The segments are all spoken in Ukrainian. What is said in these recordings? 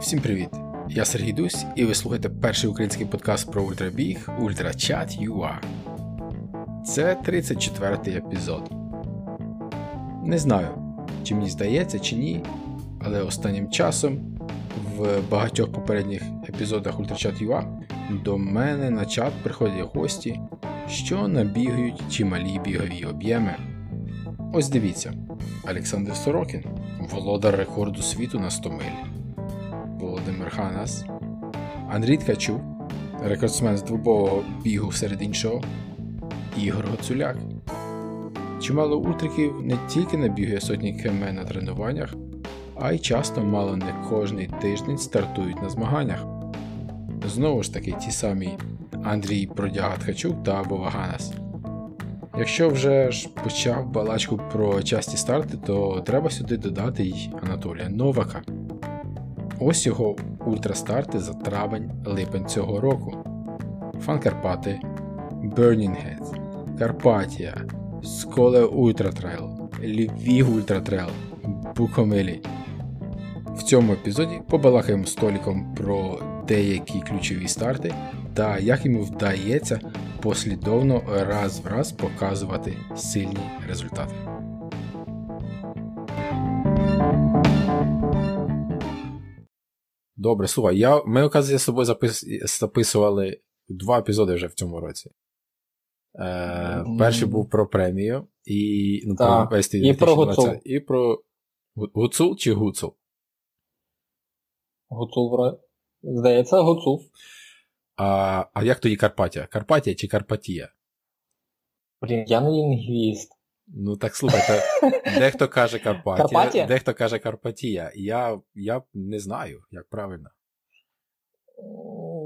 Всім привіт! Я Сергій Дусь, і ви слухаєте перший український подкаст про ультрабіг UltraChat.ua. Це 34-й епізод. Не знаю, чи мені здається, чи ні, але останнім часом в багатьох попередніх епізодах UltraChat.ua до мене на чат приходять гості, що набігають чималі бігові об'єми. Ось дивіться, Олександр Сорокін, володар рекорду світу на 100 миль. Володимир Ханас, Андрій Ткачук, рекордсмен з двобового бігу серед іншого, Ігор Гоцуляк. Чимало утриків не тільки набігає сотні км на тренуваннях, а й часто мало не кожний тиждень стартують на змаганнях. Знову ж таки, ті самі Андрій Продяга Ткачук та Бова Ганас. Якщо вже ж почав балачку про часті старти, то треба сюди додати й Анатолія Новака. Ось його ультрастарти за травень-липень цього року. Fun Карпати, Burning Heads, Карпатія, Сколе Ultra Trail, Львів Ultra Trail, Букомилі. В цьому епізоді побалакаємо з Толіком про деякі ключові старти та як йому вдається послідовно раз в раз показувати сильні результати. Добре, слухай, я, ми, оказується, з собою запис, записували два епізоди вже в цьому році. Е, mm. Перший був про премію, і ну, про весь і про Гуцул. І про Гуцул чи Гуцул? Гуцул, здається, Гуцул. А а як тоді Карпатія? Карпатія чи Карпатія? Блін, я не лінгвіст. Ну так слухайте, дехто каже Карпатія, Карпатія? дехто каже Карпатія. Я я не знаю, як правильно.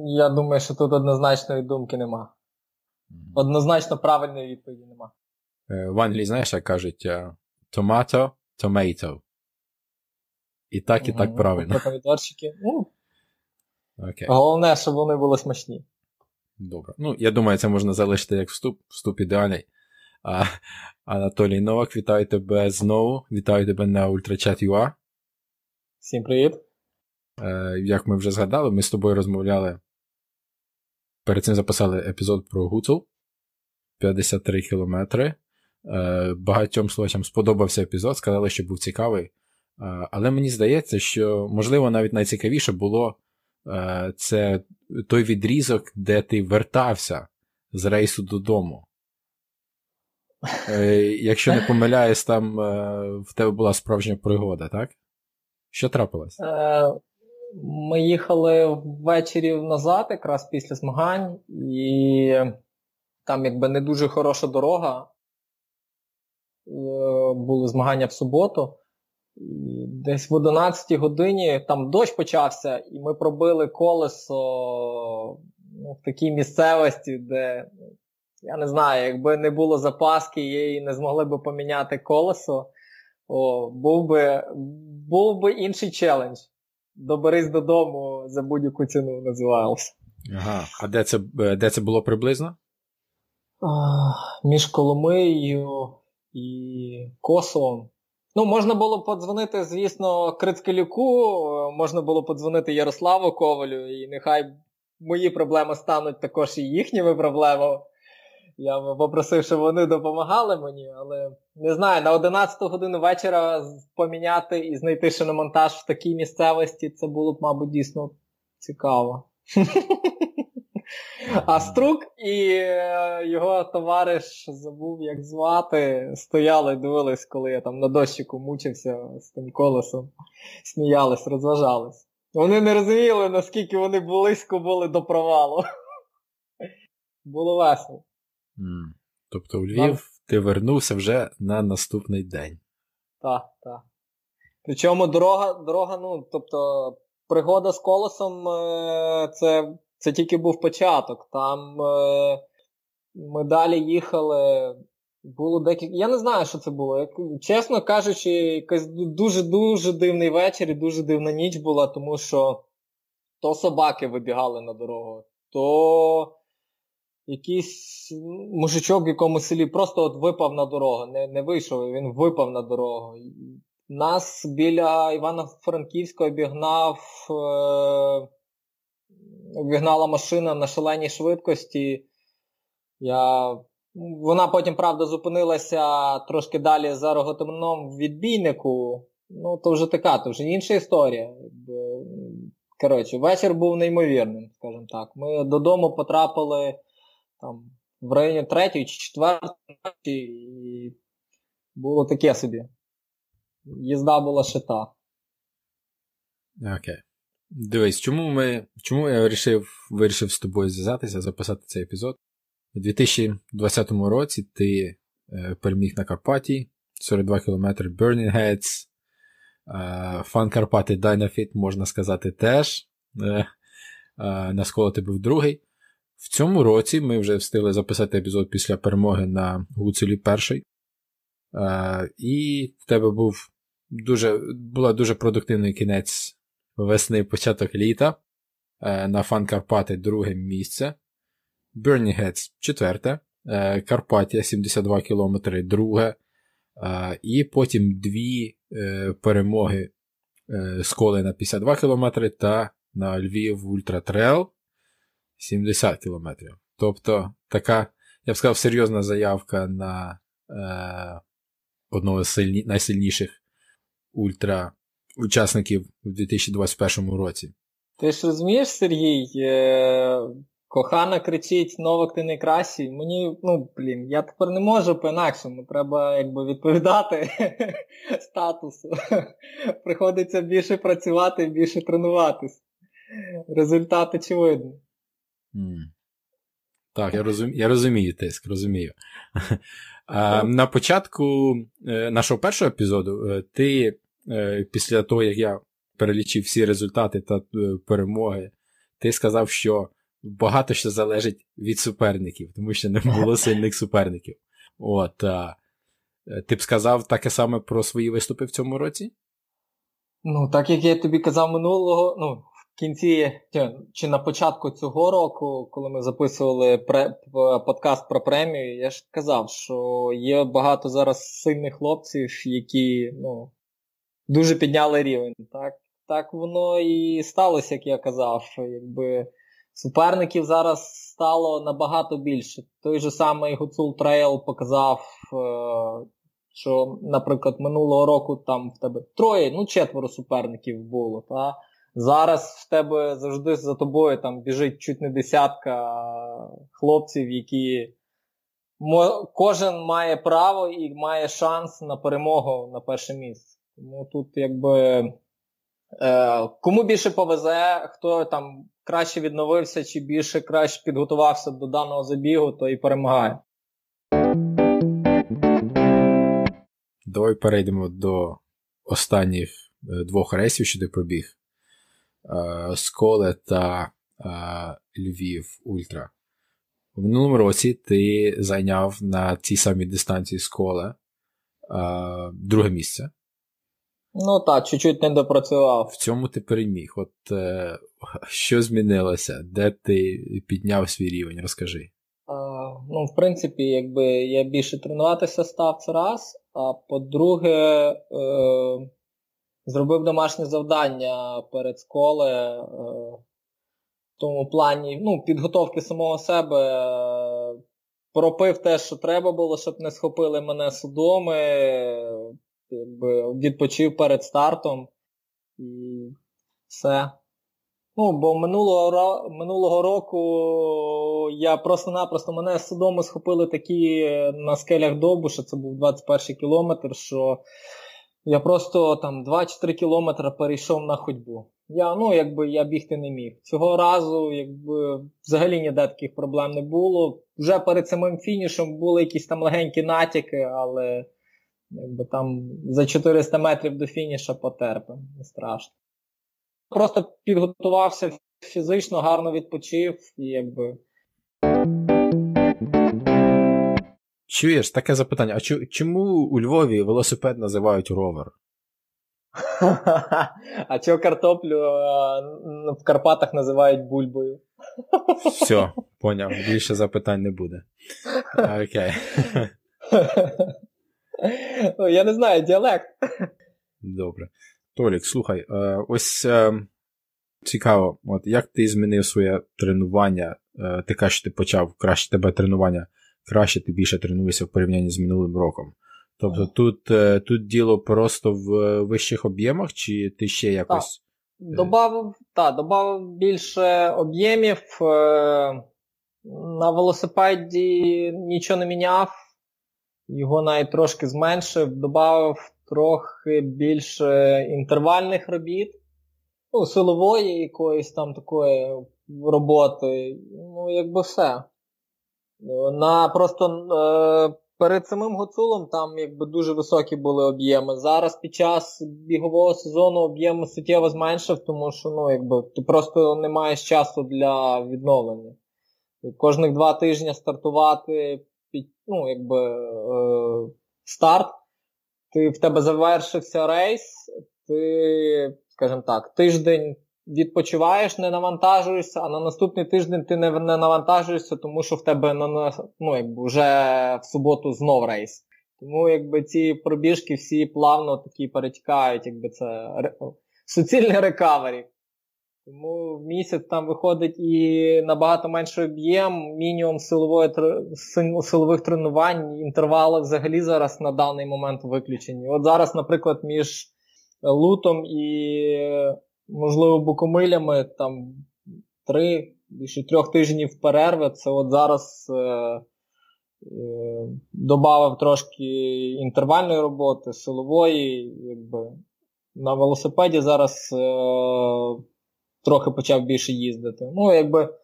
Я думаю, що тут однозначної думки нема. Однозначно правильної відповіді нема. Е, в Англії, знаєш, як кажуть томато, tomato. І так, і так mm-hmm. правильно. Помідорчики. Ну, okay. Головне, щоб вони були смачні. Добре. Ну, я думаю, це можна залишити як вступ, вступ ідеальний. А, Анатолій Новак, вітаю тебе знову. Вітаю тебе на UltraChat.ua. Всім привіт. Е, Як ми вже згадали, ми з тобою розмовляли. Перед цим записали епізод про Гуцул 53 кілометри. Е, Багатьом слухачам сподобався епізод, сказали, що був цікавий. Е, але мені здається, що, можливо, навіть найцікавіше було е, це той відрізок, де ти вертався з рейсу додому. Е, якщо не помиляюсь, там е, в тебе була справжня пригода, так? Що трапилось? Е, ми їхали ввечері назад, якраз після змагань, і там якби не дуже хороша дорога. Були змагання в суботу. І Десь в 11 годині там дощ почався, і ми пробили колесо ну, в такій місцевості, де я не знаю, якби не було запаски, її не змогли би поміняти колесо, о, був би був би інший челендж. Доберись додому за будь-яку ціну називався. Ага, а де це е, де це було приблизно? А, між Коломиєю і Косовом. Ну, можна було подзвонити, звісно, Крицкелюку, можна було подзвонити Ярославу Ковалю, і нехай мої проблеми стануть також і їхніми проблемами. Я попросив, щоб вони допомагали мені, але не знаю, на 11 годину вечора поміняти і знайти шиномонтаж в такій місцевості, це було б, мабуть, дійсно цікаво. А Струк і е, його товариш забув, як звати, стояли дивились, коли я там на дощику мучився з тим колесом, сміялись, розважались. Вони не розуміли, наскільки вони близько були до провалу. Було весело. Mm. Тобто у Львів Нам... ти вернувся вже на наступний день. Так, так. Причому дорога, дорога, ну, тобто, пригода з колесом е, це це тільки був початок. Там е, ми далі їхали. Було декілька. Я не знаю, що це було. Як, Чесно кажучи, якийсь дуже-дуже дивний вечір і дуже дивна ніч була, тому що то собаки вибігали на дорогу, то якийсь мужичок в якомусь селі просто от випав на дорогу. Не не вийшов, він випав на дорогу. Нас біля Івано-Франківська обігнав, е, обігнала машина на шаленій швидкості. Я... Вона потім, правда, зупинилася трошки далі за роготомном в відбійнику. Ну, то вже така, то вже інша історія. Коротше, вечір був неймовірним, скажімо так. Ми додому потрапили там в районі третьої чи четвертої, і було таке собі. Їзда була шита. Окей. Дивись, чому ми, чому я вирішив, вирішив з тобою зв'язатися, записати цей епізод? У 2020 році ти е, переміг на Карпаті 42 км Burning Heads. Е, Фан Карпати Dynafit, можна сказати, теж. Е, е, на сколо ти був другий. В цьому році ми вже встигли записати епізод після перемоги на Гуцелі перший. Е, і в тебе був дуже, була дуже продуктивний кінець весни, початок літа. Е, на Фан Карпати друге місце. Burning Heads четверте. Е, Карпатія 72 км друге. І потім дві перемоги е, сколи на 52 км та на Львів Ultra Trail 70 км. Тобто така, я б сказав, серйозна заявка на е, одного з сильні, найсильніших ультра учасників у 2021 році. Ти ж розумієш, Сергій? Е, кохана кричить, Новак, ти найкращий. Мені, ну, блін, я тепер не можу по-інакшому. Треба якби відповідати статусу. Приходиться більше працювати, більше тренуватись. Результат очевидний. Так, я розумію, я розумію тиск, розумію. А, На початку е, нашого першого епізоду е, ти е, після того, як я перелічив всі результати та перемоги, ти сказав, що багато що залежить від суперників, тому що не було сильних суперників. От, а, Ти б сказав таке саме про свої виступи в цьому році? Ну, так як я тобі казав минулого, ну, кінці чи на початку цього року, коли ми записували пре, подкаст про премію, я ж казав, що є багато зараз сильних хлопців, які ну, дуже підняли рівень. Так так воно і сталося, як я казав. Якби Суперників зараз стало набагато більше. Той же самий Гуцул Trail показав, е, що, наприклад, минулого року там в тебе троє, ну четверо суперників було. Та? Зараз в тебе завжди за тобою там біжить чуть не десятка хлопців, які кожен має право і має шанс на перемогу на перше місце. Тому тут якби е, кому більше повезе, хто там краще відновився чи більше краще підготувався до даного забігу, то і перемагає. Давай перейдемо до останніх е, двох рейсів, що ти пробіг. Е, Сколе та е, Львів Ультра. У минулому році ти зайняв на цій самій дистанції Сколе друге місце. Ну так, чуть-чуть не допрацював. В цьому ти переміг. От е, що змінилося? Де ти підняв свій рівень? Розкажи. А, ну, в принципі, якби я більше тренуватися став це раз. А по-друге, е, зробив домашнє завдання перед школи. Е, в тому плані ну, підготовки самого себе. Е, пропив те, що треба було, щоб не схопили мене судоми відпочив перед стартом і все. Ну, бо минулого минулого року я просто-напросто мене з судому схопили такі на скелях Довбуша, це був 21 кілометр, що я просто там 2-3 кілометри перейшов на ходьбу. Я ну, якби я бігти не міг. Цього разу якби взагалі ніде таких проблем не було. Вже перед самим фінішем були якісь там легенькі натяки, але Якби там за 400 метрів до фініша потерпимо, не страшно. Просто підготувався фізично, гарно відпочив і якби. Чуєш, таке запитання. А чому у Львові велосипед називають ровер? А чого картоплю в Карпатах називають бульбою? Все, поняв. Більше запитань не буде. Окей. Ну, я не знаю, діалект. Добре. Толік, слухай, е, ось е, цікаво, от як ти змінив своє тренування? Е, ти кажеш, ти почав краще тебе тренування, краще ти більше тренуєшся в порівнянні з минулим роком. Тобто тут тут діло просто в вищих об'ємах, чи ти ще якось. Добавив, так, добавив більше об'ємів. На велосипеді нічого не міняв, його навіть трошки зменшив, додав трохи більше інтервальних робіт, ну, силової якоїсь там такої роботи. Ну, якби все. На Просто е, перед самим Гуцулом там якби дуже високі були об'єми. Зараз під час бігового сезону об'єми суттєво зменшив, тому що ну, якби, ти просто не маєш часу для відновлення. Кожних два тижні стартувати під, ну, якби, е, старт ти в тебе завершився рейс, ти, скажімо так, тиждень відпочиваєш, не навантажуєшся, а на наступний тиждень ти не, не навантажуєшся, тому що в тебе на, ну, якби вже в суботу знов рейс. Тому якби ці пробіжки всі плавно такі перетікають, якби це суцільний рекавері. Тому в місяць там виходить і набагато менший об'єм, мінімум силової, силових тренувань, інтервали взагалі зараз на даний момент виключені. От зараз, наприклад, між лутом і, можливо, букомилями там три більше трьох тижнів перерви. Це от зараз е, е, додав трошки інтервальної роботи, силової, якби на велосипеді зараз. Е, трохи почав більше їздити. Ну, якби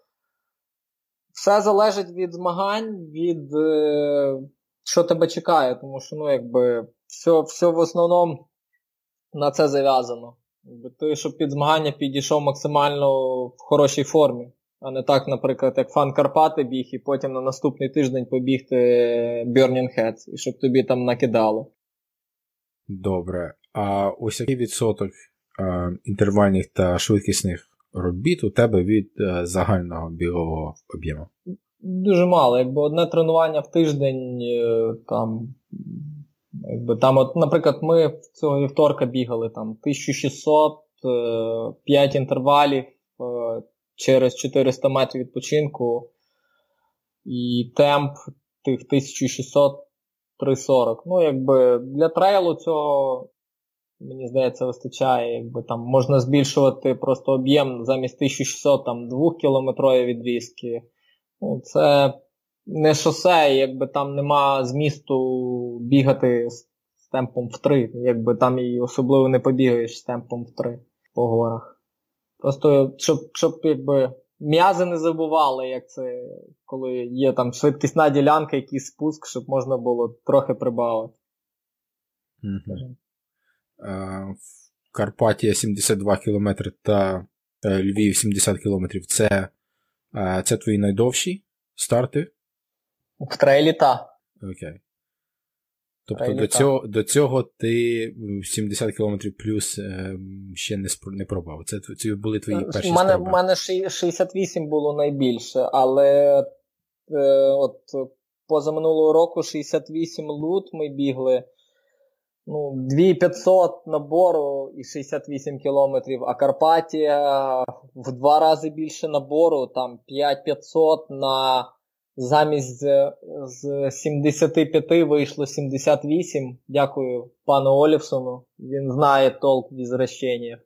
все залежить від змагань, від е, що тебе чекає, тому що, ну, якби, все все в основному на це зав'язано. Якби Ти, щоб під змагання підійшов максимально в хорошій формі, а не так, наприклад, як фан Карпати біг, і потім на наступний тиждень побігти Burning Heads, і щоб тобі там накидали. Добре. А ось який відсоток а, інтервальних та швидкісних робіт у тебе від е, загального бігового об'єму? Дуже мало. Якби одне тренування в тиждень е, там. Якби там, от, Наприклад, ми цього вівторка бігали там 1600, 5 е, інтервалів через 400 метрів відпочинку, і темп тих 1600 340. Ну, якби для трейлу цього Мені здається, вистачає, якби там можна збільшувати просто об'єм замість 1600 там 2-кілометрові відрізки. Ну, Це не шосе, якби там нема змісту бігати з темпом в 3, якби там і особливо не побігаєш з темпом в 3 по горах. Просто щоб щоб якби м'язи не забували, як це, коли є там швидкісна ділянка, якийсь спуск, щоб можна було трохи прибавити. Е, Карпатія 72 км та е, Львів 70 км це е, це твої найдовші старти? В трейлі, так. Окей. Тобто до цього до цього ти 70 км плюс ще не не пробував. Це це були твої перші мене, спроби? У мене 68 було найбільше, але е, от позаминулого року 68 лут ми бігли ну, 2500 набору і 68 кілометрів, а Карпатія в два рази більше набору, там 5500 на замість з, з 75 вийшло 78. Дякую пану Олівсону. Він знає толк в ізращеннях.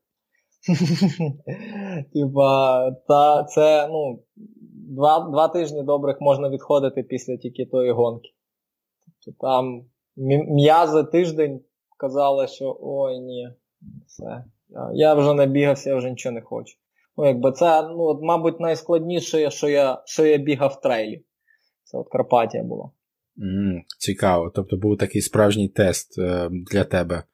Типа, та це, ну, два два тижні добрих можна відходити після тільки тої гонки. Тобто там м'язи тиждень казали, що ой ні, все. Я вже набігався, я вже нічого не хочу. Ну, якби Це, ну, мабуть, найскладніше, що я що я бігав в трейлі. Це от Карпатія була. Mm, цікаво. Тобто був такий справжній тест е, для тебе. Е,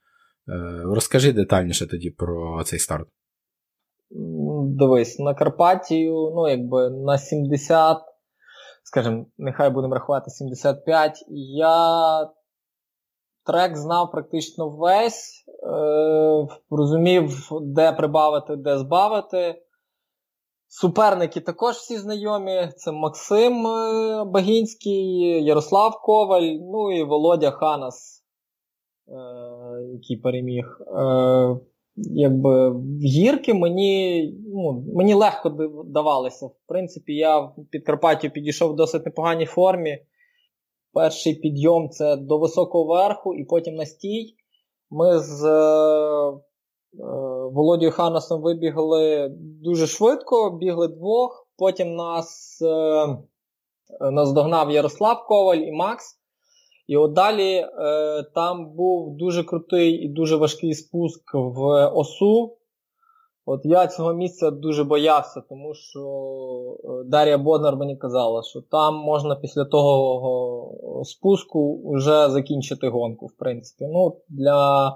розкажи детальніше тоді про цей старт. Дивись, на Карпатію, ну, якби на 70, скажімо, нехай будемо рахувати 75. Я трек знав практично весь, е, розумів, де прибавити, де збавити. Суперники також всі знайомі. Це Максим е, Багінський, Ярослав Коваль, ну і Володя Ханас. який переміг. Е, якби гірки мені ну, мені легко давалися. В принципі, я в Підкарпаттю підійшов в досить непоганій формі. Перший підйом це до високого верху і потім на стій. Ми з е, е, Володією Ханасом вибігли дуже швидко, бігли двох. Потім нас е, нас догнав Ярослав Коваль і Макс. І от далі е, там був дуже крутий і дуже важкий спуск в осу. От я цього місця дуже боявся, тому що е, Дар'я Боднар мені казала, що там можна після того спуску вже закінчити гонку, в принципі. Ну, Для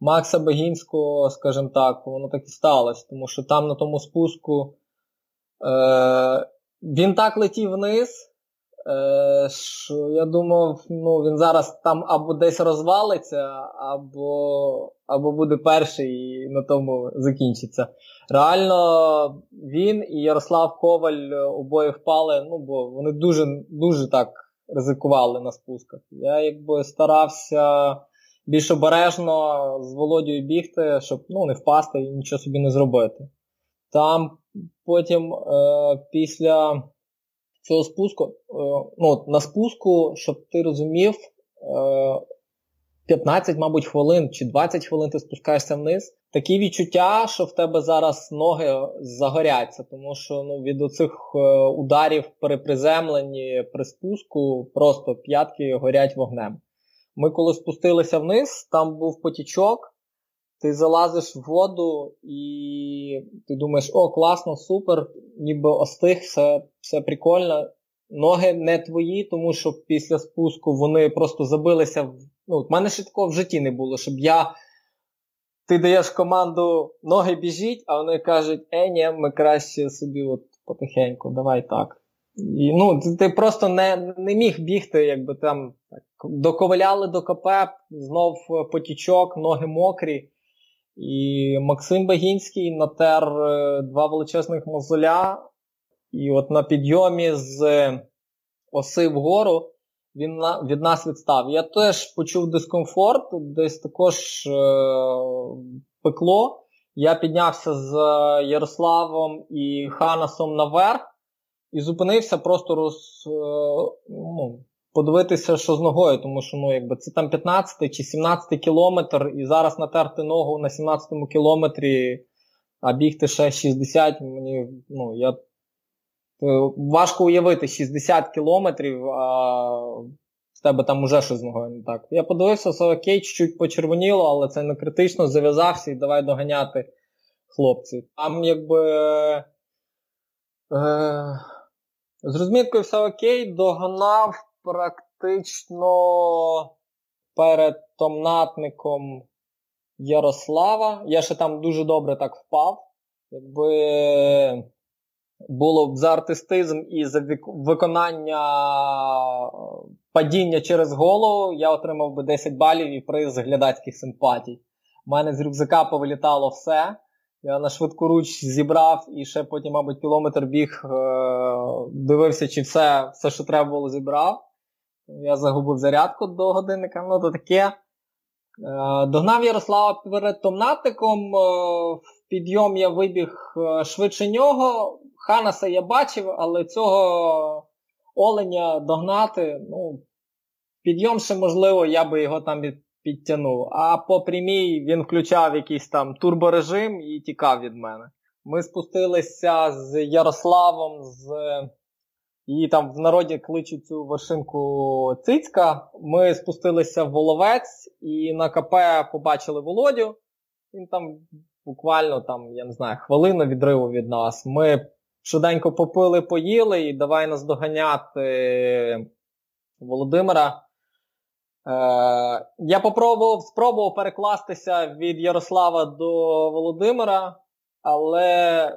Макса Бегінського, скажімо так, воно так і сталося, тому що там на тому спуску е, він так летів вниз. Е, що Я думав, ну він зараз там або десь розвалиться, або або буде перший і на тому закінчиться. Реально, він і Ярослав Коваль обоє впали, ну бо вони дуже дуже так ризикували на спусках. Я якби старався більш обережно з Володією бігти, щоб ну, не впасти і нічого собі не зробити. Там потім, е, після цього спуску, е, ну, на спуску, щоб ти розумів, 15, е, мабуть, хвилин чи 20 хвилин ти спускаєшся вниз. Такі відчуття, що в тебе зараз ноги загоряться, тому що ну, від оцих е, ударів при приземленні, при спуску, просто п'ятки горять вогнем. Ми коли спустилися вниз, там був потічок ти залазиш в воду і ти думаєш, о, класно, супер, ніби остиг, все все прикольно. Ноги не твої, тому що після спуску вони просто забилися. в... Ну, мене ще такого в житті не було, щоб я. Ти даєш команду ноги біжіть, а вони кажуть, е, ні, ми краще собі от потихеньку, давай так. І, ну, Ти просто не не міг бігти, якби там так, доковаляли до КП, знов потічок, ноги мокрі. І Максим Багінський натер е, два величезних мозоля, і от на підйомі з оси вгору він від нас відстав. Я теж почув дискомфорт, десь також е, пекло. Я піднявся з Ярославом і Ханасом наверх і зупинився просто роз, е, ну, подивитися, що з ногою, тому що ну, якби це там 15 чи 17 кілометр, і зараз натерти ногу на 17 кілометрі, а бігти ще 60, мені ну, я. Е, важко уявити 60 кілометрів, а в тебе там уже щось з ногою не так. Я подивився, все окей, чуть-чуть почервоніло, але це не критично, зав'язався і давай доганяти хлопців. Там якби. Е, з розміткою все окей, догнав практично перед томнатником Ярослава. Я ще там дуже добре так впав. Якби було б за артистизм і за виконання падіння через голову, я отримав би 10 балів і приз глядацьких симпатій. У мене з рюкзака повилітало все. Я на швидку руч зібрав і ще потім, мабуть, кілометр біг, е, дивився, чи все, все, що треба було, зібрав. Я загубив зарядку до годинника, ну то таке. Е, догнав Ярослава перед томнатиком. Е, в підйом я вибіг швидше нього. Ханаса я бачив, але цього оленя догнати, ну, підйом ще можливо, я би його там підтягнув. А по прямій він включав якийсь там турборежим і тікав від мене. Ми спустилися з Ярославом, з її там в народі кличуть цю вершинку Цицька. Ми спустилися в Воловець і на КП побачили Володю. Він там буквально там, я не знаю, хвилину відриву від нас. Ми швиденько попили, поїли і давай нас доганяти Володимира. Е, Я попробував спробував перекластися від Ярослава до Володимира, але,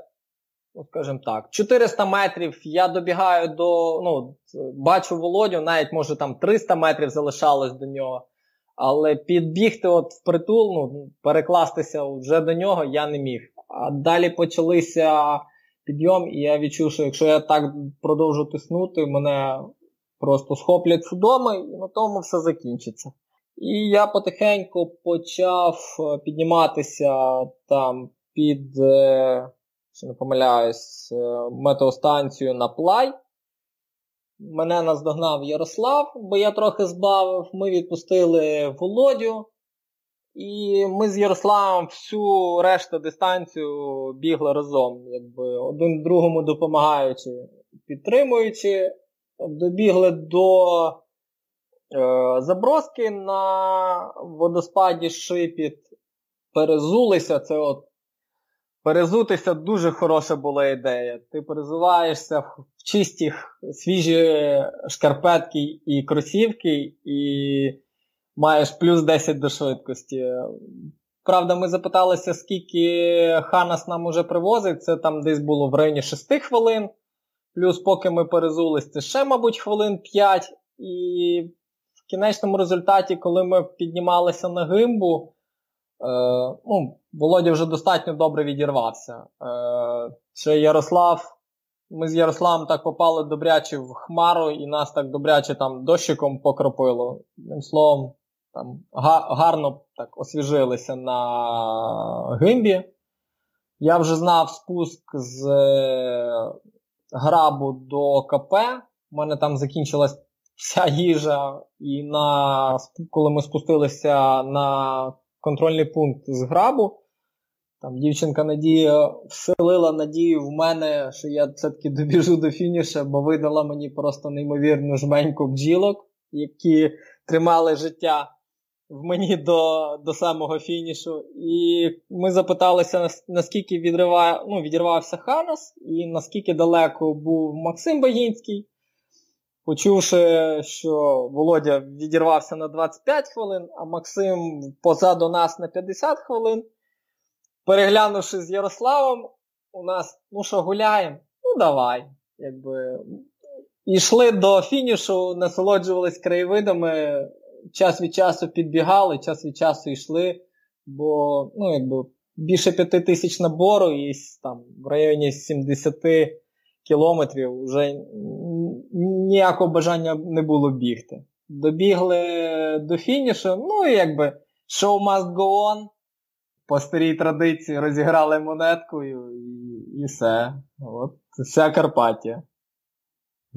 ну, скажімо так, 400 метрів я добігаю до. ну, Бачу Володю, навіть може там 300 метрів залишалось до нього. Але підбігти от в притул, ну, перекластися вже до нього я не міг. А далі почалися підйом, і я відчув, що якщо я так продовжу тиснути, мене просто схоплять судоми, і на тому все закінчиться. І я потихеньку почав е, підніматися там під, е, що не помиляюсь, е, метеостанцію на плай. Мене наздогнав Ярослав, бо я трохи збавив. Ми відпустили Володю. І ми з Ярославом всю решту дистанцію бігли разом, якби один другому допомагаючи, підтримуючи, добігли до е, заброски на водоспаді Шипіт, перезулися. Це от Перезутися дуже хороша була ідея. Ти перезуваєшся в чисті свіжі шкарпетки і кросівки, і маєш плюс 10 до швидкості. Правда, ми запиталися, скільки Ханас нам уже привозить. Це там десь було в районі 6 хвилин. Плюс, поки ми перезулись, це ще, мабуть, хвилин 5. І в кінечному результаті, коли ми піднімалися на гимбу, е, ну, Володя вже достатньо добре відірвався. Е, Ще Ярослав. Ми з Ярославом так попали добряче в Хмару, і нас так добряче там дощиком покропило. Тим словом, там гарно так освіжилися на гимбі. Я вже знав спуск з грабу до КП. У мене там закінчилась вся їжа, і на, коли ми спустилися на контрольний пункт з грабу, там дівчинка Надія вселила надію в мене, що я все-таки добіжу до фініша, бо видала мені просто неймовірну жменьку бджілок, які тримали життя в мені до до самого фінішу. І ми запиталися, наскільки відриває, ну, відірвався Ханас, і наскільки далеко був Максим Багінський. Почувши, що Володя відірвався на 25 хвилин, а Максим позаду нас на 50 хвилин. Переглянувши з Ярославом, у нас, ну що, гуляємо? Ну, давай. Якби. І йшли до фінішу, насолоджувались краєвидами, час від часу підбігали, час від часу йшли, бо ну, якби, більше п'яти тисяч набору і там в районі 70 кілометрів вже ніякого бажання не було бігти. Добігли до фінішу, ну і якби show must go on. По старій традиції розіграли монеткою і і все. От Вся Карпатія.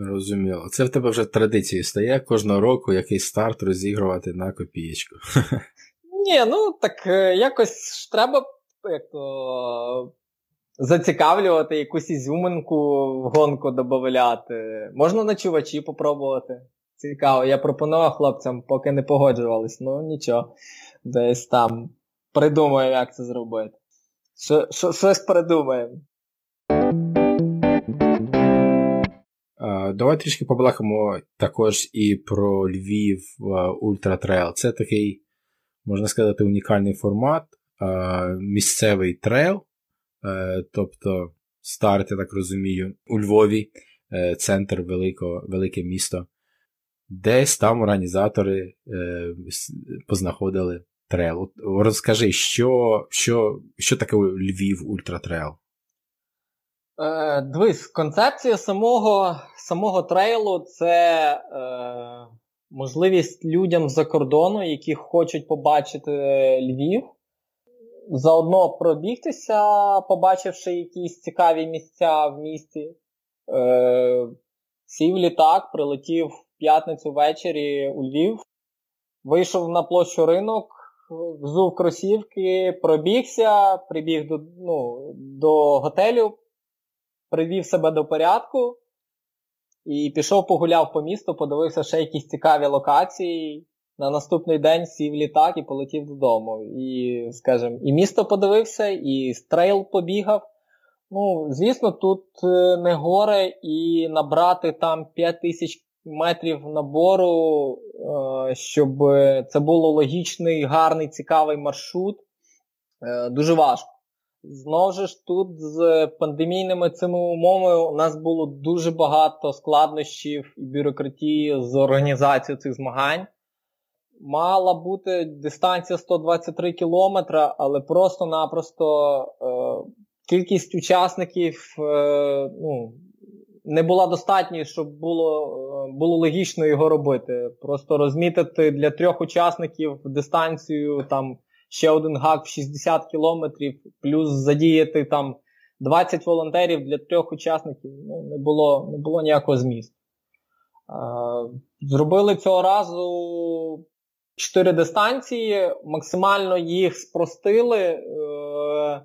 Розуміло. Це в тебе вже традицією стає кожного року якийсь старт розігрувати на копієчку. Ні, ну так е, якось треба як то, зацікавлювати якусь ізюминку в гонку додати. Можна на чувачі попробувати. Цікаво, я пропонував хлопцям, поки не погоджувались, ну нічого. Десь там придумаю, як це зробити. Щось придумаємо. Давай трішки побалакаємо також і про Львів Ultra Trail. Це такий, можна сказати, унікальний формат, місцевий трейл. Е, тобто старт, я так розумію, у Львові, е, центр великого, велике місто. Десь там організатори е, познаходили трейл. Розкажи, що що, що таке Львів Ultra Trail? Е, Дивись, концепція самого самого трейлу це е, можливість людям з-за кордону, які хочуть побачити Львів, заодно пробігтися, побачивши якісь цікаві місця в місті. Е, Сів літак, прилетів в п'ятницю ввечері у Львів, вийшов на площу ринок, взув кросівки, пробігся, прибіг до, ну, до готелю привів себе до порядку і пішов погуляв по місту, подивився ще якісь цікаві локації. На наступний день сів літак і полетів додому. І, скажімо, і місто подивився, і трейл побігав. Ну, звісно, тут е, не горе, і набрати там 5 тисяч метрів набору, е, щоб це було логічний, гарний, цікавий маршрут. Е, дуже важко. Знову ж тут з пандемійними цими умовами у нас було дуже багато складнощів і бюрократії з організацією цих змагань. Мала бути дистанція 123 кілометра, але просто-напросто е, кількість учасників е, ну, не була достатньою, щоб було було логічно його робити. Просто розмітити для трьох учасників дистанцію там ще один гак в 60 кілометрів, плюс задіяти там 20 волонтерів для трьох учасників. Ну, не було не було ніякого змісту. Зробили цього разу чотири дистанції, максимально їх спростили. Е,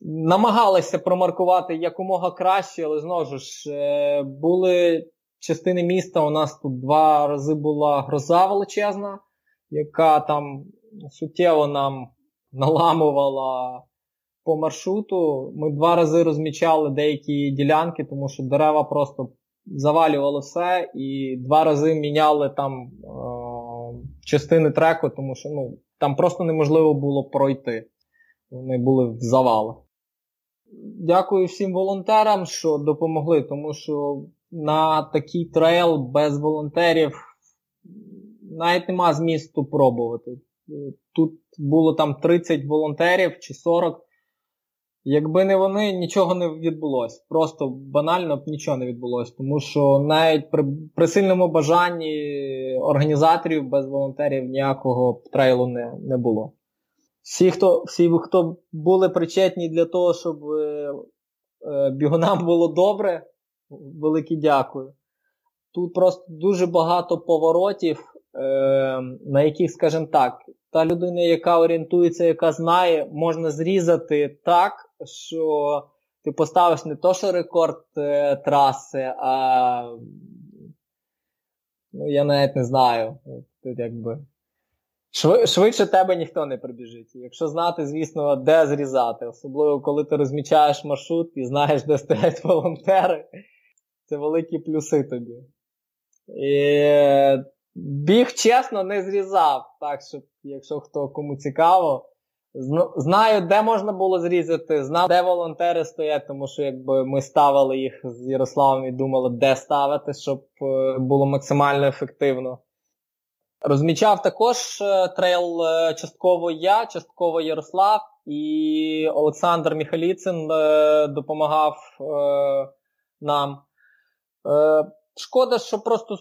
намагалися промаркувати якомога краще, але знову ж е, були частини міста. У нас тут два рази була гроза величезна, яка там суттєво нам наламувала по маршруту. Ми два рази розмічали деякі ділянки, тому що дерева просто завалювало все, і два рази міняли там е- частини треку, тому що ну, там просто неможливо було пройти. Вони були в завалах. Дякую всім волонтерам, що допомогли, тому що на такий трейл без волонтерів навіть нема змісту пробувати. Тут було там 30 волонтерів чи 40. Якби не вони, нічого не відбулося. Просто банально б нічого не відбулося. Тому що навіть при, при сильному бажанні організаторів без волонтерів ніякого трейлу не, не було. Всі, хто всі, хто були причетні для того, щоб е, е, бігунам було добре, велике дякую. Тут просто дуже багато поворотів, на яких, скажімо так, та людина, яка орієнтується, яка знає, можна зрізати так, що ти поставиш не то, що рекорд е, траси, а ну, я навіть не знаю. Тут якби. Швидше тебе ніхто не прибіжить. Якщо знати, звісно, де зрізати. Особливо, коли ти розмічаєш маршрут і знаєш, де стоять волонтери, це великі плюси тобі. І Біг, чесно, не зрізав. Так що, якщо хто кому цікаво, знаю, де можна було зрізати, знав, де волонтери стоять, тому що якби ми ставили їх з Ярославом і думали, де ставити, щоб е, було максимально ефективно. Розмічав також е, трейл е, частково я, частково Ярослав і Олександр Міхаліцин допомагав нам. Шкода, що просто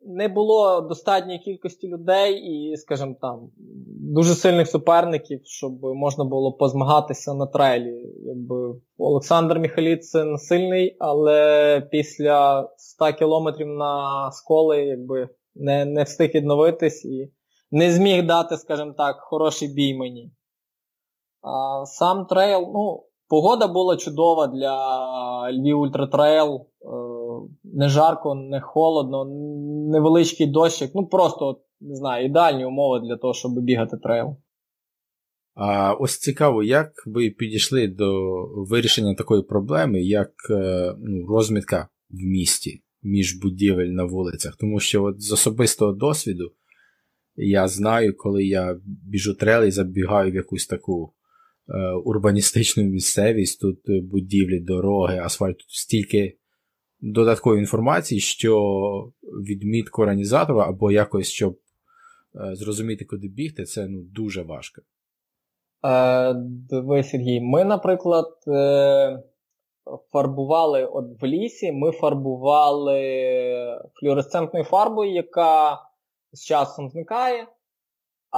не було достатньої кількості людей і, скажімо там, дуже сильних суперників, щоб можна було позмагатися на трейлі. Якби Олександр Міхаліцин сильний, але після 100 кілометрів на сколи, якби не не встиг відновитись і не зміг дати, скажімо так, хороший бій мені. А Сам трейл, ну, погода була чудова для Львів Ultra Trail. Е, не жарко, не холодно, невеличкий дощик. Ну, просто, не знаю, ідеальні умови для того, щоб бігати трейл. А ось цікаво, як ви підійшли до вирішення такої проблеми, як е, ну, розмітка в місті між будівель на вулицях. Тому що от з особистого досвіду я знаю, коли я біжу трейл і забігаю в якусь таку е, урбаністичну місцевість, тут будівлі, дороги, асфальт, тут стільки додаткової інформації, що відмітку організатора або якось, щоб е, зрозуміти, куди бігти, це ну, дуже важко. Е, Диви, Сергій, ми, наприклад, е, фарбували от в лісі, ми фарбували флюоресцентною фарбою, яка з часом зникає.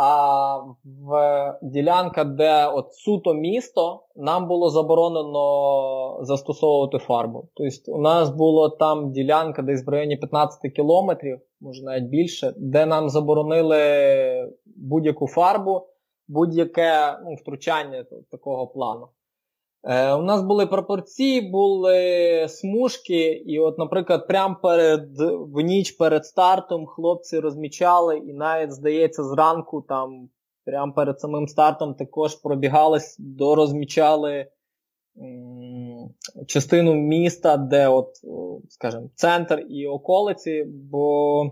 А в ділянка, де от суто місто, нам було заборонено застосовувати фарбу. Тобто, у нас була там ділянка десь в районі 15 кілометрів, може навіть більше, де нам заборонили будь-яку фарбу, будь-яке ну, втручання такого плану. Е, У нас були пропорції, були смужки, і, от, наприклад, прямо перед в ніч перед стартом хлопці розмічали, і навіть, здається, зранку, там, прямо перед самим стартом також пробігались, дорозмічали частину міста, де, от, скажімо, центр і околиці. бо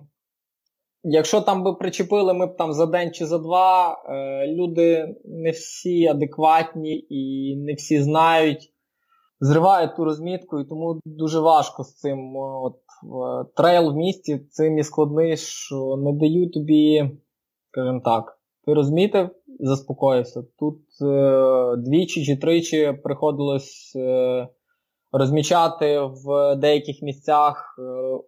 Якщо там би причепили ми б там за день чи за два, е, люди не всі адекватні і не всі знають, зривають ту розмітку, і тому дуже важко з цим. От, Трейл в місті цим і складний, що не дають тобі, скажімо так, ти розмітив заспокоївся. Тут е, двічі чи тричі приходилось е, розмічати в деяких місцях, е,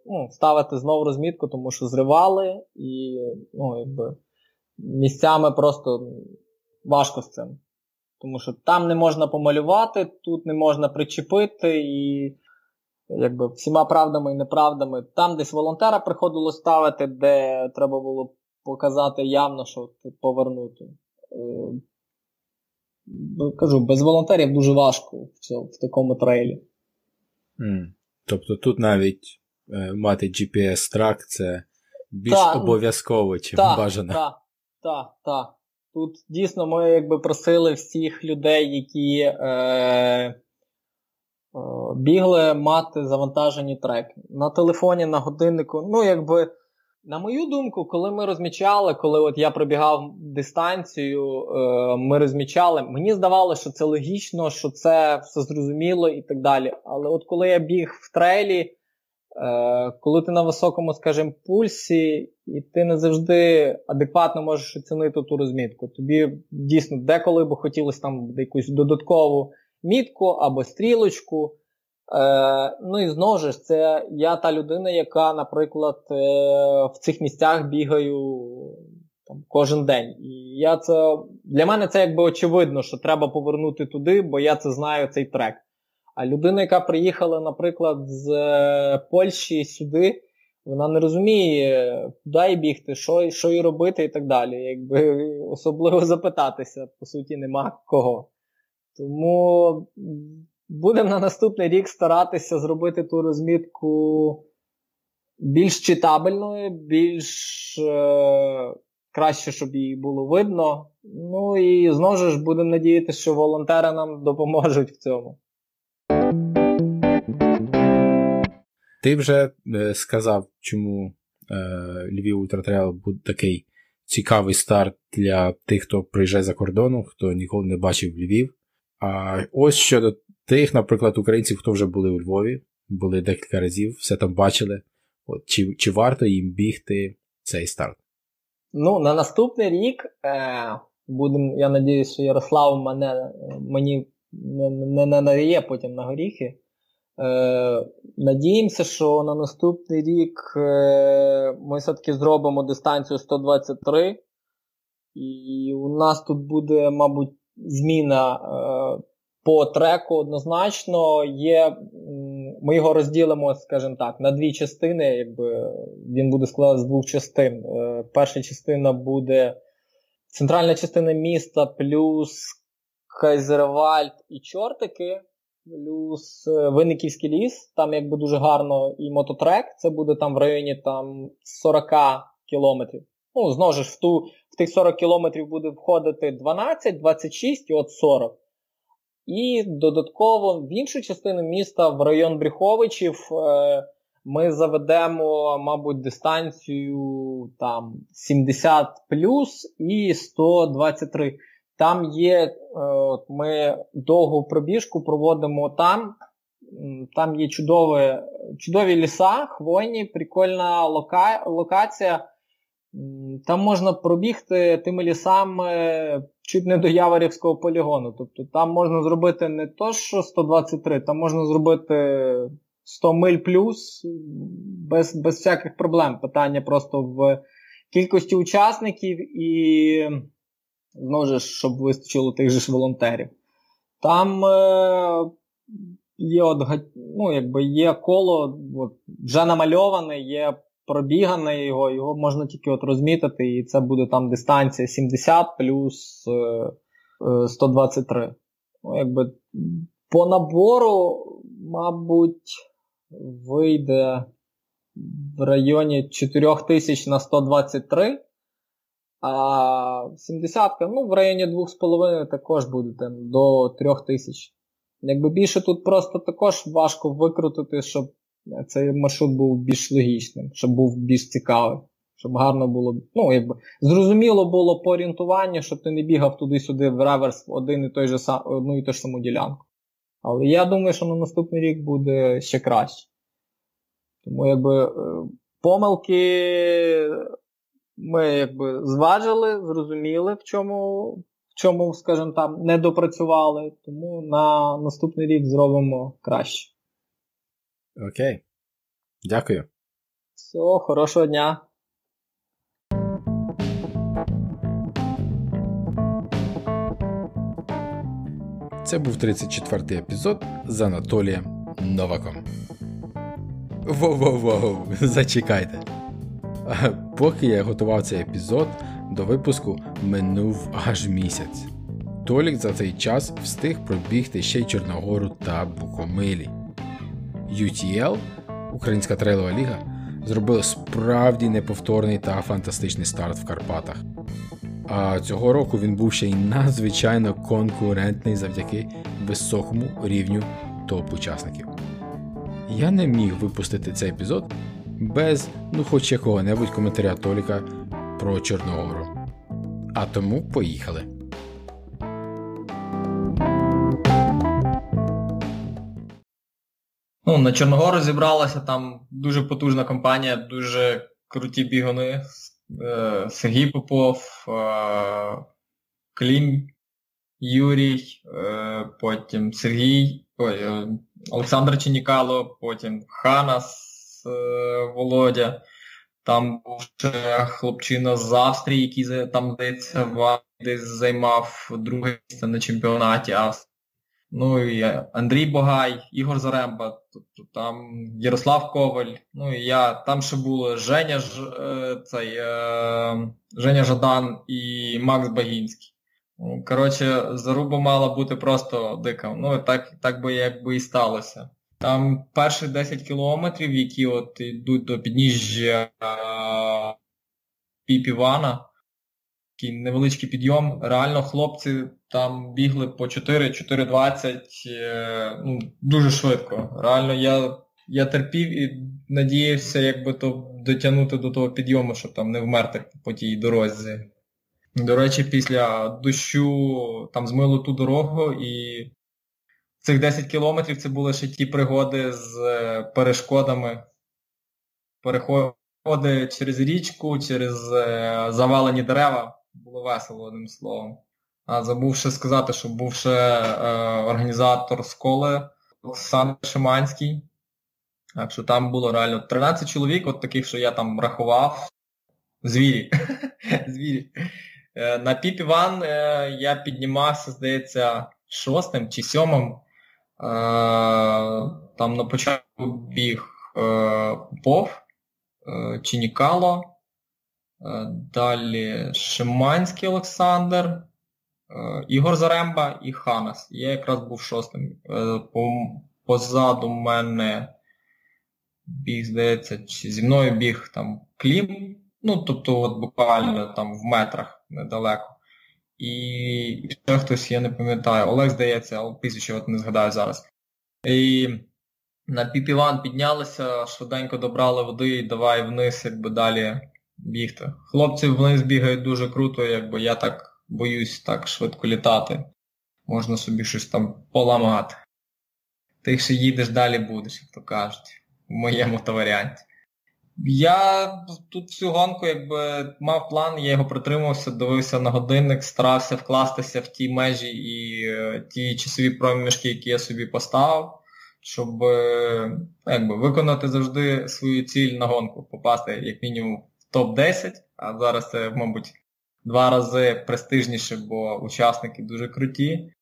ну, ставити знову розмітку, тому що зривали, і ну, якби, місцями просто важко з цим. Тому що там не можна помалювати, тут не можна причепити, і якби всіма правдами і неправдами. Там десь волонтера приходило ставити, де треба було показати явно, що повернути. Е, кажу, без волонтерів дуже важко в, цьому, в такому трейлі. Mm. Тобто тут навіть е, мати GPS-трак це більш та, обов'язково, чим та, бажано. Так, так, так. Тут дійсно ми якби просили всіх людей, які е, е, бігли мати завантажені треки. На телефоні, на годиннику. Ну, якби, на мою думку, коли ми розмічали, коли от я пробігав дистанцію, е, ми розмічали, мені здавалося, що це логічно, що це все зрозуміло і так далі. Але от коли я біг в трейлі, Е, коли ти на високому, скажімо, пульсі, і ти не завжди адекватно можеш оцінити ту розмітку. Тобі дійсно деколи би хотілося там якусь додаткову мітку або стрілочку. Е, Ну і знову ж, це я та людина, яка, наприклад, е, в цих місцях бігаю там, кожен день. І я це, Для мене це якби очевидно, що треба повернути туди, бо я це знаю цей трек. А людина, яка приїхала, наприклад, з е, Польщі сюди, вона не розуміє, куди бігти, що що їй робити і так далі. Якби Особливо запитатися, по суті, нема кого. Тому будемо на наступний рік старатися зробити ту розмітку більш читабельною, більш е, краще, щоб її було видно. Ну і знову ж будемо надіятися, що волонтери нам допоможуть в цьому. Ти вже е, сказав, чому е, Львів Ultra Trail буде такий цікавий старт для тих, хто приїжджає з-за кордону, хто ніколи не бачив Львів. А ось щодо тих, наприклад, українців, хто вже були у Львові, були декілька разів, все там бачили. От, Чи чи варто їм бігти цей старт? Ну, на наступний рік е, будем, я сподіваюся, що Ярослав мене, мені не, не, не наріє потім на горіхи. Е, Надіємося, що на наступний рік е, ми все-таки зробимо дистанцію 123, і у нас тут буде, мабуть, зміна е, по треку однозначно. Є, Ми його розділимо, скажімо так, на дві частини. Якби Він буде складатися з двох частин. Е, перша частина буде центральна частина міста плюс Кайзервальд і Чортики плюс е, Винниківський ліс, там якби дуже гарно і мототрек, це буде там в районі там 40 кілометрів. Ну, знову ж в ту, в тих 40 кілометрів буде входити 12, 26 і от 40. І додатково в іншу частину міста, в район Бріховичів, е, ми заведемо, мабуть, дистанцію там 70 плюс і 123. Там є, е, ми довгу пробіжку проводимо там. Там є чудові чудові ліса, хвойні, прикольна лока, локація. Там можна пробігти тими лісами чуть не до Яворівського полігону. Тобто там можна зробити не то, що 123, там можна зробити 100 миль плюс без без всяких проблем. Питання просто в кількості учасників і знову ж, щоб вистачило тих же ж волонтерів. Там е, є от, ну, якби є коло от, вже намальоване, є пробігане його, його можна тільки от розмітити, і це буде там дистанція 70 плюс е, 123. Е, ну, якби По набору, мабуть, вийде в районі 4000 на 123. А 70-ка, ну, в районі 2,5 також буде там, до 3 тисяч. Якби більше тут просто також важко викрутити, щоб цей маршрут був більш логічним, щоб був більш цікавий, щоб гарно було. Ну, якби зрозуміло було по орієнтуванню, щоб ти не бігав туди-сюди в реверс в один і той же сам, одну і ту ж саму ділянку. Але я думаю, що на наступний рік буде ще краще. Тому якби е, помилки ми якби зважили, зрозуміли, в чому, в чому, скажімо там, не допрацювали. Тому на наступний рік зробимо краще. Окей. Дякую. Все, хорошого дня. Це був 34-й епізод з Анатолієм Новаком. Воу-воу-воу, зачекайте. Поки я готував цей епізод, до випуску минув аж місяць. Толік за цей час встиг пробігти ще й Чорногору та Букомилі. UTL, Українська трейлова ліга, зробили справді неповторний та фантастичний старт в Карпатах. А цього року він був ще й надзвичайно конкурентний завдяки високому рівню топ-учасників. Я не міг випустити цей епізод без ну хоч якого-небудь коментаря Толіка про Чорногору. А тому поїхали. На Чорногору зібралася там дуже потужна компанія, дуже круті бігуни. Е, Сергій Попов, е, Клім, Юрій, е, потім Сергій, Олександр Ченікало, потім Ханас Володя. Там був ще хлопчина з Австрії, який там десь займав друге місце на чемпіонаті Австрії. Ну і Андрій Богай, Ігор Заремба, тобто там Ярослав Коваль, ну і я, там ще було Женя Ж, е, цей, е, Женя Жадан і Макс Багінський. Ну, коротше, заруба мала бути просто дика. Ну так так би якби і сталося. Там перші 10 кілометрів, які от йдуть до підніжжя е, Піп-Івана, такий невеличкий підйом. Реально хлопці там бігли по 4-4.20 е, ну, дуже швидко. Реально я я терпів і надіявся якби то дотягнути до того підйому, щоб там не вмерти по тій дорозі. До речі, після дощу там змило ту дорогу і цих 10 кілометрів це були ще ті пригоди з е, перешкодами. Переходи через річку, через е, завалені дерева було весело, одним словом. А забув ще сказати, що був ще е, організатор школи Олександр Шиманський. Так що там було реально 13 чоловік, от таких, що я там рахував. Звірі. Звірі. Е, на Піп Іван е, я піднімався, здається, шостим чи сьомим. Е, там на початку біг е, Попов, е, Чінікало. Е, далі Шиманський Олександр, е, Ігор Заремба і Ханас. Я якраз був шостим. Е, позаду мене біг, здається, чи зі мною біг там Клім, ну, тобто от буквально там в метрах недалеко. І ще хтось, я не пам'ятаю, Олег здається, але прізвище от не згадаю зараз. І на Піпіван піднялися, швиденько добрали води і давай вниз, якби далі бігти. Хлопці вниз бігають дуже круто, якби я так боюсь так швидко літати. Можна собі щось там поламати. Ти ще їдеш далі будеш, як то кажуть, в моєму то варіанті. Я тут всю гонку якби мав план, я його притримався, дивився на годинник, старався вкластися в ті межі і е, ті часові проміжки, які я собі поставив, щоб е, якби, виконати завжди свою ціль на гонку, попасти як мінімум топ-10, а зараз це, мабуть, два рази престижніше, бо учасники дуже круті.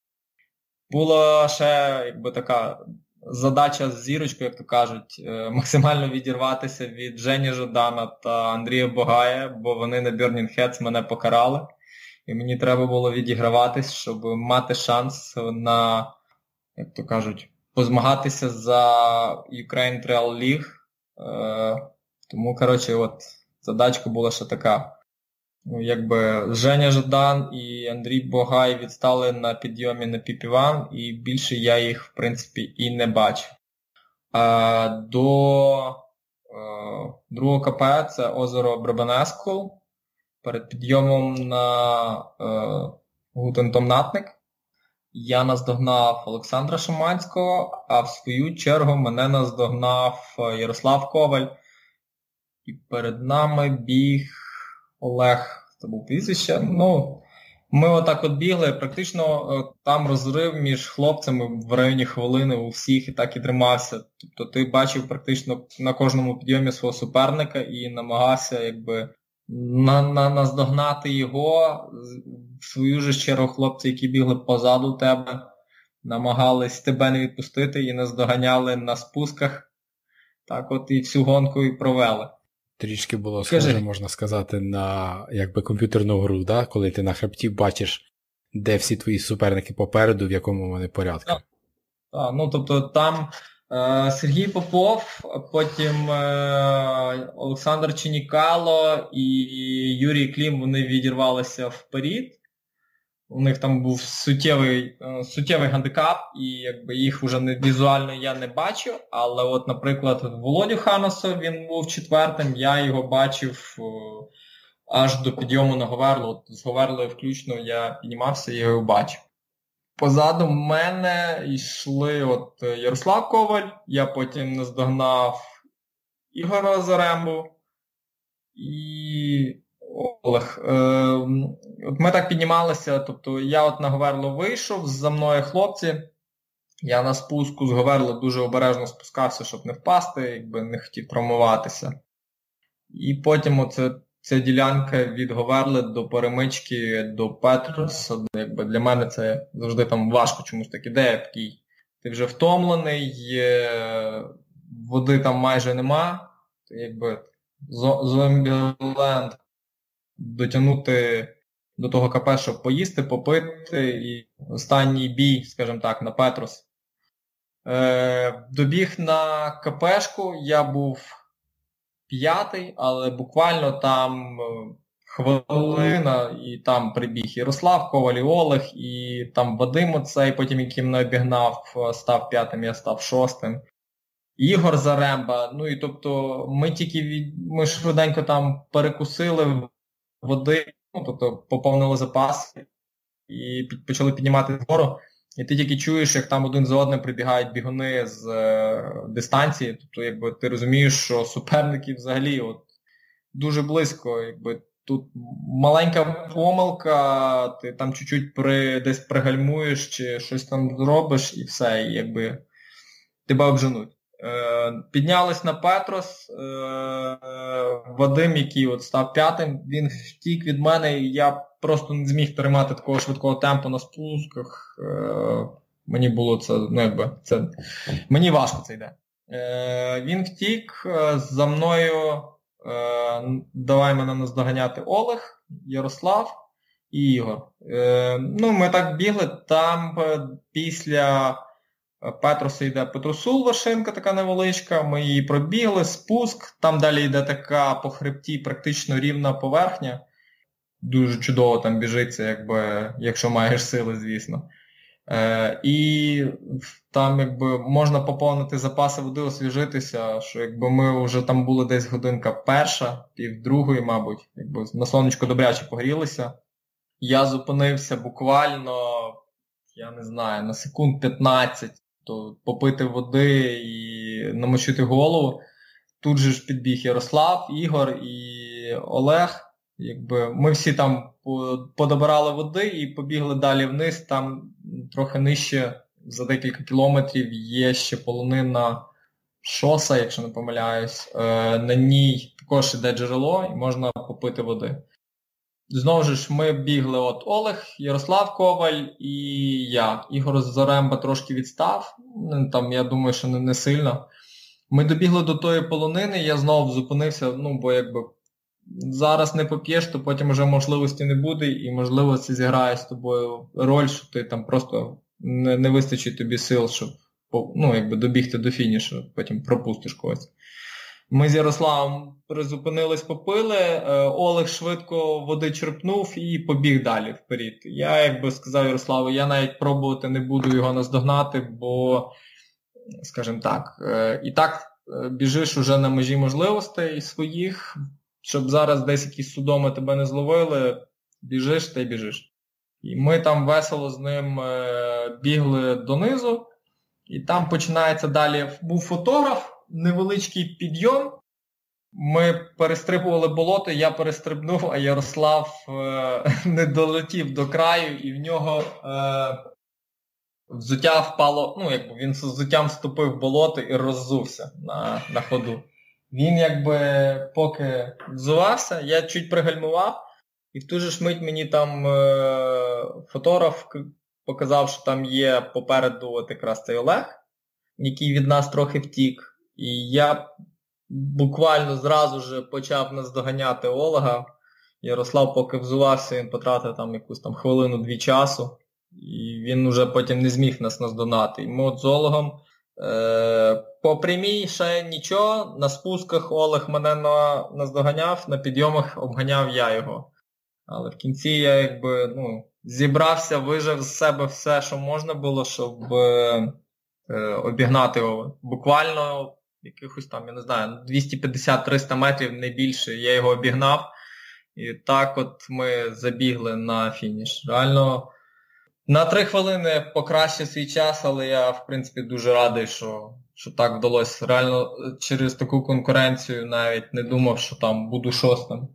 Була ще якби така задача з зірочкою, як то кажуть, е, максимально відірватися від Жені Жадана та Андрія Богая, бо вони на Burning Heads мене покарали. І мені треба було відіграватись, щоб мати шанс на, як то кажуть, позмагатися за Ukraine Trail League. Е, тому, коротше, от задачка була ще така. Ну, якби Женя Жадан і Андрій Богай відстали на підйомі на Піпіван, і більше я їх, в принципі, і не бачив. А, До е, другого КП це озеро Брабанескул. Перед підйомом на е, Гутентомнатник я наздогнав Олександра Шаманського, а в свою чергу мене наздогнав Ярослав Коваль. І перед нами біг Олег, це був прізвище. Ну, Ми отак от бігли, практично е, там розрив між хлопцями в районі хвилини у всіх і так і тримався. Тобто ти бачив практично на кожному підйомі свого суперника і намагався якби на, на, наздогнати його. В свою ж чергу хлопці, які бігли позаду тебе, намагались тебе не відпустити і наздоганяли на спусках. Так от і всю гонку і провели. Трішки було схоже, можна сказати, на якби комп'ютерну гру, да? коли ти на хребті бачиш, де всі твої суперники попереду, в якому вони порядку. Так ну тобто там е, Сергій Попов, потім е, Олександр Чинікало і Юрій Клім вони відірвалися вперед. У них там був суттєвий е, суттєвий гандикап, і якби їх вже не візуально я не бачу. Але, от, наприклад, Володю Ханасу він був четвертим, я його бачив е, аж до підйому на Говерлу. От З Говерлою включно я піднімався і його бачив. Позаду мене йшли от Ярослав Коваль, я потім наздогнав Ігора Зарембу і Олег, е, от ми так піднімалися, тобто я от на Говерло вийшов, за мною хлопці. Я на спуску з Говерла дуже обережно спускався, щоб не впасти, якби не хотів травмуватися. І потім оце, ця ділянка від Говерли до перемички до Петруса, якби для мене це завжди там важко чомусь так ідея такий. Ти вже втомлений, води там майже нема, якби зомбіленд дотягнути до того КП, щоб поїсти, попити. І останній бій, скажімо так, на Петрос. Е, Добіг на КПшку, я був п'ятий, але буквально там е, хвилина, і там прибіг Ярослав, Коваль і Олег, і там Вадим оцей, потім який мене обігнав, став п'ятим, я став шостим. Ігор Заремба. Ну і тобто ми тільки від... ми швиденько там перекусили, води, ну, тобто поповнили запаси і почали піднімати вгору. І ти тільки чуєш, як там один за одним прибігають бігуни з е, дистанції. Тобто, якби ти розумієш, що суперники взагалі от дуже близько, якби тут маленька помилка, ти там чуть-чуть при, десь пригальмуєш чи щось там зробиш, і все, і якби тебе обженуть. Е, піднялись на Петрос, е, Вадим, який от став п'ятим, він втік від мене, і я просто не зміг тримати такого швидкого темпу на спусках. Е, мені було це, ну якби, це, мені важко це йде. Він втік, за мною давай мене наздоганяти Олег, Ярослав і Ігор. Ну, Ми так бігли, там після. Петруса йде Петрусул вершинка така невеличка, ми її пробігли, спуск, там далі йде така по хребті практично рівна поверхня. Дуже чудово там біжиться, якби, якщо маєш сили, звісно. Е, І там якби можна поповнити запаси води, освіжитися, що якби ми вже там були десь годинка перша, пів мабуть, якби на сонечко добряче погрілися. Я зупинився буквально, я не знаю, на секунд 15 то попити води і намочити голову. Тут же ж підбіг Ярослав, Ігор і Олег. Якби Ми всі там подобирали води і побігли далі вниз, там трохи нижче за декілька кілометрів є ще полонина шоса, якщо не помиляюсь. Е, на ній також іде джерело і можна попити води. Знову ж ми бігли от Олег, Ярослав Коваль і я. Ігор Заремба трошки відстав, ну, там, я думаю, що не, не сильно. Ми добігли до тої полонини, я знову зупинився, ну, бо якби зараз не поп'єш, то потім вже можливості не буде, і можливо це зіграє з тобою роль, що ти там просто не не вистачить тобі сил, щоб ну, якби добігти до фінішу, потім пропустиш когось. Ми з Ярославом призупинились, попили, е, Олег швидко води черпнув і побіг далі вперед. Я, як би сказав Ярославу, я навіть пробувати не буду його наздогнати, бо, скажімо так, е, і так е, біжиш уже на межі можливостей своїх, щоб зараз десь якісь судоми тебе не зловили, біжиш та й біжиш. І ми там весело з ним бігли донизу, і там починається далі. Був фотограф невеличкий підйом, Ми перестрибували болото, я перестрибнув, а Ярослав е, не долетів до краю, і в нього е, взуття впало, ну, якби він з взуттям вступив в болото і роззувся на на ходу. Він якби поки взувався, я чуть пригальмував, і в ту ж мить мені там е, фотограф показав, що там є попереду от якраз цей Олег, який від нас трохи втік. І я буквально зразу ж почав наздоганяти Олега. Ярослав, поки взувався, він потратив там якусь там хвилину-дві часу, і він уже потім не зміг нас наздогнати. І ми от з Олегом е, по прямій ще нічого, на спусках Олег мене на, наздоганяв, на підйомах обганяв я його. Але в кінці я якби ну, зібрався, вижив з себе все, що можна було, щоб е, е обігнати його. Буквально якихось там, я не знаю, 250-300 метрів, не більше, я його обігнав. І так от ми забігли на фініш. Реально на три хвилини покращив свій час, але я, в принципі, дуже радий, що що так вдалося. Реально через таку конкуренцію навіть не думав, що там буду шостим.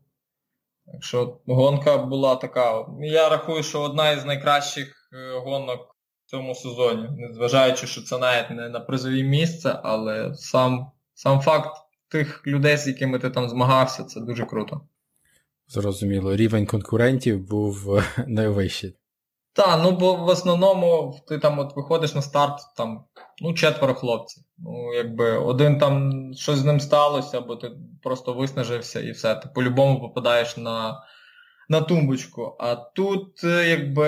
Так що гонка була така. Я рахую, що одна із найкращих е, гонок в цьому сезоні. Незважаючи, що це навіть не на призові місце, але сам сам факт тих людей, з якими ти там змагався, це дуже круто. Зрозуміло, рівень конкурентів був е, найвищий. Так, ну бо в основному ти там от виходиш на старт, там ну, четверо хлопців. Ну, якби один там щось з ним сталося, або ти просто виснажився і все. Ти по-любому попадаєш на на тумбочку. А тут, е, якби,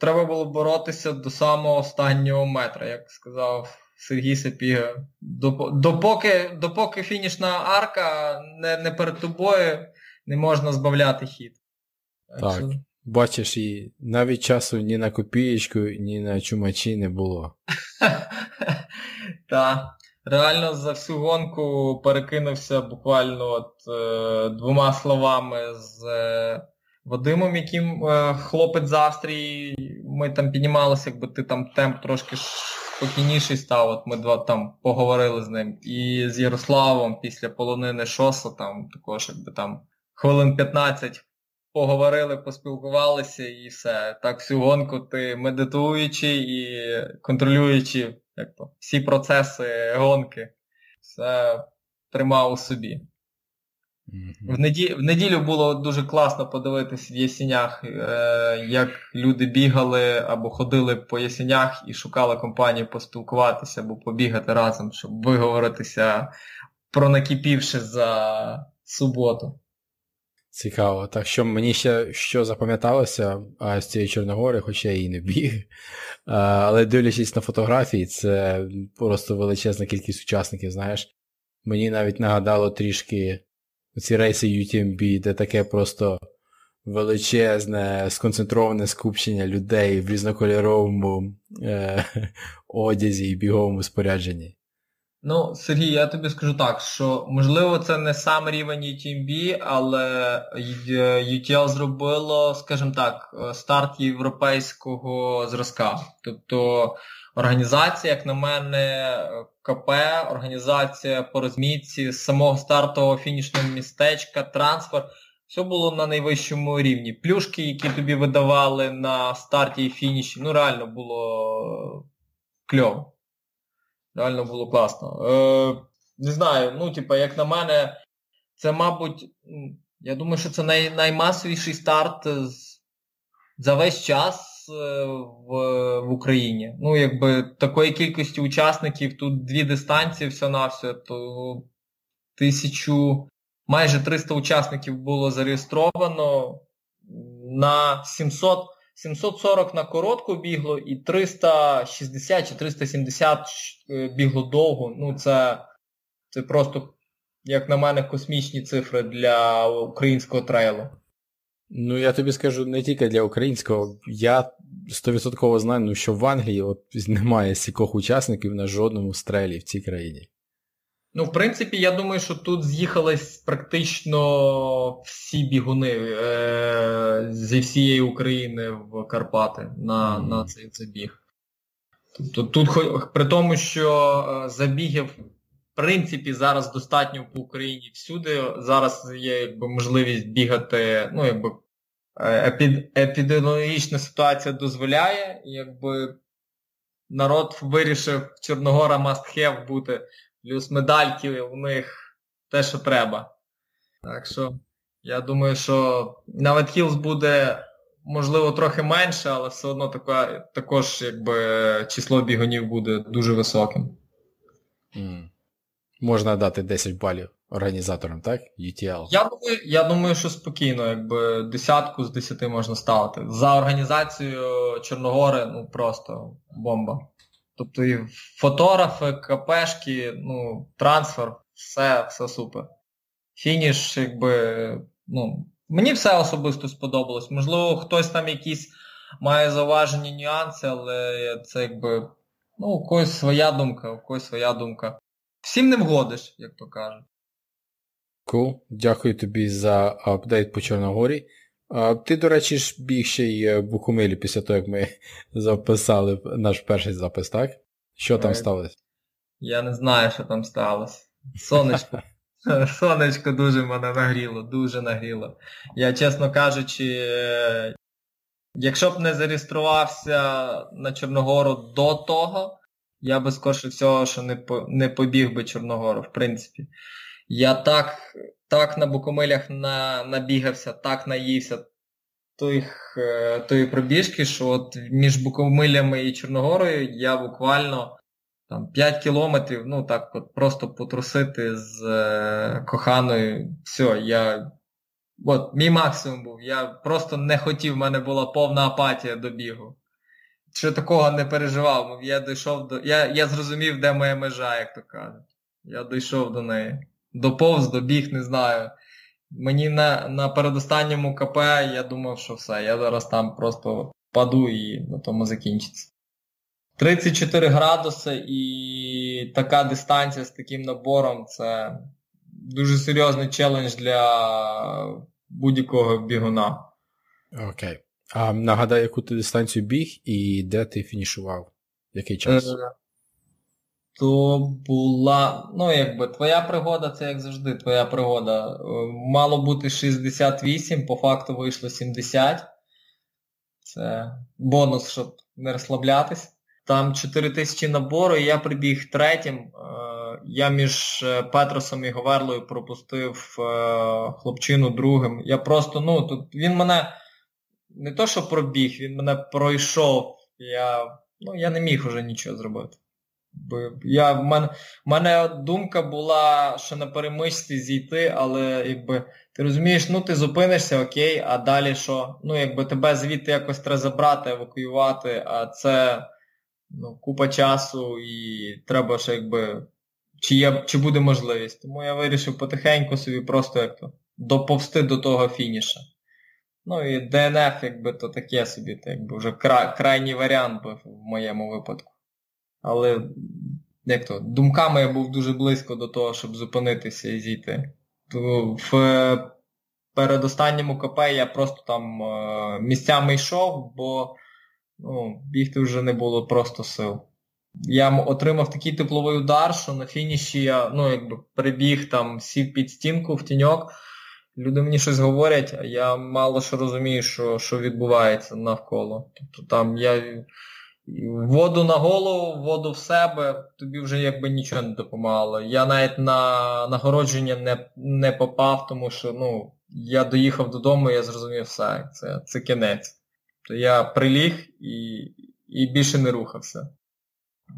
треба було боротися до самого останнього метра, як сказав Сергій Сапіга. Допоки допоки фінішна арка не не перед тобою, не можна збавляти хід. Так. Бачиш, і навіть часу ні на копієчку, ні на чумачі не було. Так. Реально за всю гонку перекинувся буквально от, е, двома словами з е, Вадимом, яким е, хлопець з Австрії. Ми там піднімалися, якби ти там темп трошки спокійніший став. От Ми два там поговорили з ним. І з Ярославом після полонини Шоса там також якби там хвилин 15 поговорили, поспілкувалися і все. Так всю гонку ти медитуючи і контролюючи як то, всі процеси гонки, все тримав у собі. В, неді... в неділю було дуже класно подивитися в Ясінях, е... як люди бігали або ходили по Ясінях і шукали компанію поспілкуватися або побігати разом, щоб виговоритися про накипівши за суботу. Цікаво. Так що мені ще що запам'яталося а, з цієї Чорногори, хоча я і не біг. А, але дивлячись на фотографії, це просто величезна кількість учасників, знаєш. Мені навіть нагадало трішки ці рейси UTMB, де таке просто величезне, сконцентроване скупчення людей в різнокольоровому е- одязі і біговому спорядженні. Ну, Сергій, я тобі скажу так, що можливо це не сам рівень UTMB, але UTL зробило, скажімо так, старт європейського зразка. Тобто організація, як на мене, КП, організація по розмітці, з самого стартового фінішного містечка, трансфер, все було на найвищому рівні. Плюшки, які тобі видавали на старті і фініші, ну реально було кльово. Реально було класно. Е, Не знаю, ну, типа, як на мене, це, мабуть, я думаю, що це най, наймасовіший старт за весь час е, в в Україні. Ну, якби такої кількості учасників, тут дві дистанції все на все, то тисячу, майже 300 учасників було зареєстровано на 700. 740 на коротку бігло і 360 чи 370 е, бігло довго. Ну, це, це просто, як на мене, космічні цифри для українського трейлу. Ну, я тобі скажу не тільки для українського. Я 100% знаю, ну, що в Англії от немає стількох учасників на жодному стрелі в цій країні. Ну, в принципі, я думаю, що тут з'їхались практично всі бігуни е- зі всієї України в Карпати на на цей забіг. Тобто тут, при тому, що е, забігів принципі зараз достатньо по Україні всюди. Зараз є якби можливість бігати, ну якби епідеміологічна ситуація дозволяє, якби народ вирішив Чорногора must have бути, плюс медальки у них те, що треба. Так що я думаю, що навіть Хілс буде, можливо, трохи менше, але все одно така, також якби число бігунів буде дуже високим. Mm. Можна дати 10 балів організаторам, так? UTL. Я думаю, я думаю, що спокійно, якби десятку з десяти можна ставити. За організацію Чорногори, ну просто бомба. Тобто і фотографи, КПшки, ну, трансфер, все, все супер. Фініш, якби, ну, мені все особисто сподобалось. Можливо, хтось там якісь має зауважені нюанси, але це якби, ну, у когось своя думка, у когось своя думка. Всім не вгодиш, як то кажуть. Cool. Дякую тобі за апдейт по Чорногорі. А, Ти, до речі, ж біг ще й в Букумилі після того, як ми записали наш перший запис, так? Що там сталося? Я не знаю, що там сталося. Сонечко. Сонечко дуже мене нагріло, дуже нагріло. Я, чесно кажучи, якщо б не зареєструвався на Чорногору до того, я би скорше всього, що не не побіг би Чорногору, в принципі. Я так так на Букомилях на, набігався, так наївся тих, е, тої пробіжки, що от між Букомилями і Чорногорою я буквально там 5 кілометрів, ну так от просто потрусити з е, коханою. Все, я. От, мій максимум був. Я просто не хотів, в мене була повна апатія до бігу. Що такого не переживав. Я дійшов до. Я я зрозумів, де моя межа, як то кажуть. Я дійшов до неї. Доповз, добіг, не знаю. Мені на на передостанньому КП я думав, що все, я зараз там просто паду і на тому закінчиться. 34 градуси і така дистанція з таким набором це дуже серйозний челендж для будь-якого бігуна. Окей. А нагадай, яку ти дистанцію біг і де ти фінішував? Який час? То була, ну якби твоя пригода, це як завжди, твоя пригода. Е, мало бути 68, по факту вийшло 70. Це бонус, щоб не розслаблятись. Там 4 тисячі набору, і я прибіг третім. Е, я між е, Петросом і Говерлою пропустив хлопчину другим. Я просто, ну, тут він мене не то, що пробіг, він мене пройшов. Я ну, я не міг вже нічого зробити. Я, В мене в мене думка була, що на перемичці зійти, але якби ти розумієш, ну ти зупинишся, окей, а далі що? Ну, якби тебе звідти якось треба забрати, евакуювати, а це ну, купа часу і треба ще якби. Чи є, чи буде можливість. Тому я вирішив потихеньку собі просто як то доповсти до того фініша. Ну і ДНФ, якби то таке собі, то якби вже кра, крайній варіант був в моєму випадку. Але як то, думками я був дуже близько до того, щоб зупинитися і зійти. В передостанньому КП я просто там е, місцями йшов, бо ну, бігти вже не було просто сил. Я отримав такий тепловий удар, що на фініші я ну, якби прибіг там, сів під стінку в тіньок. Люди мені щось говорять, а я мало що розумію, що що відбувається навколо. Тобто там я воду на голову, воду в себе, тобі вже якби нічого не допомагало. Я навіть на нагородження не не попав, тому що ну, я доїхав додому і я зрозумів все, це це кінець. То я приліг і і більше не рухався.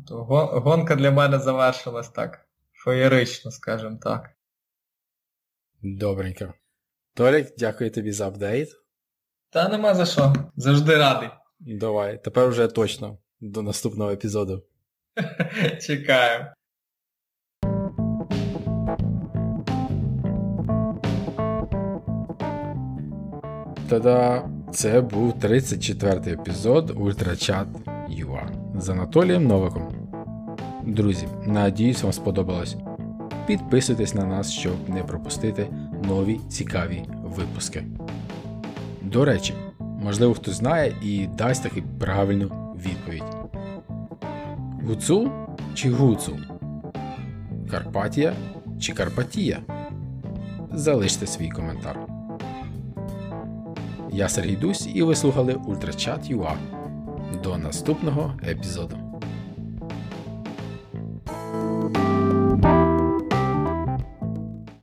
То Гонка для мене завершилась так. Феєрично, скажімо так. Добренько. Толік, дякую тобі за апдейт. Та нема за що. Завжди радий. Давай, тепер вже точно до наступного епізоду. Чекаю. Та-да! Це був 34-й епізод Ультрачат UA з Анатолієм Новиком. Друзі, надіюсь, вам сподобалось. Підписуйтесь на нас, щоб не пропустити нові цікаві випуски. До речі, можливо, хтось знає і дасть таки правильну відповідь. Гуцул чи гуцул? Карпатія чи Карпатія? Залиште свій коментар. Я Сергій Дусь і ви слухали Ультрачат.ua. До наступного епізоду.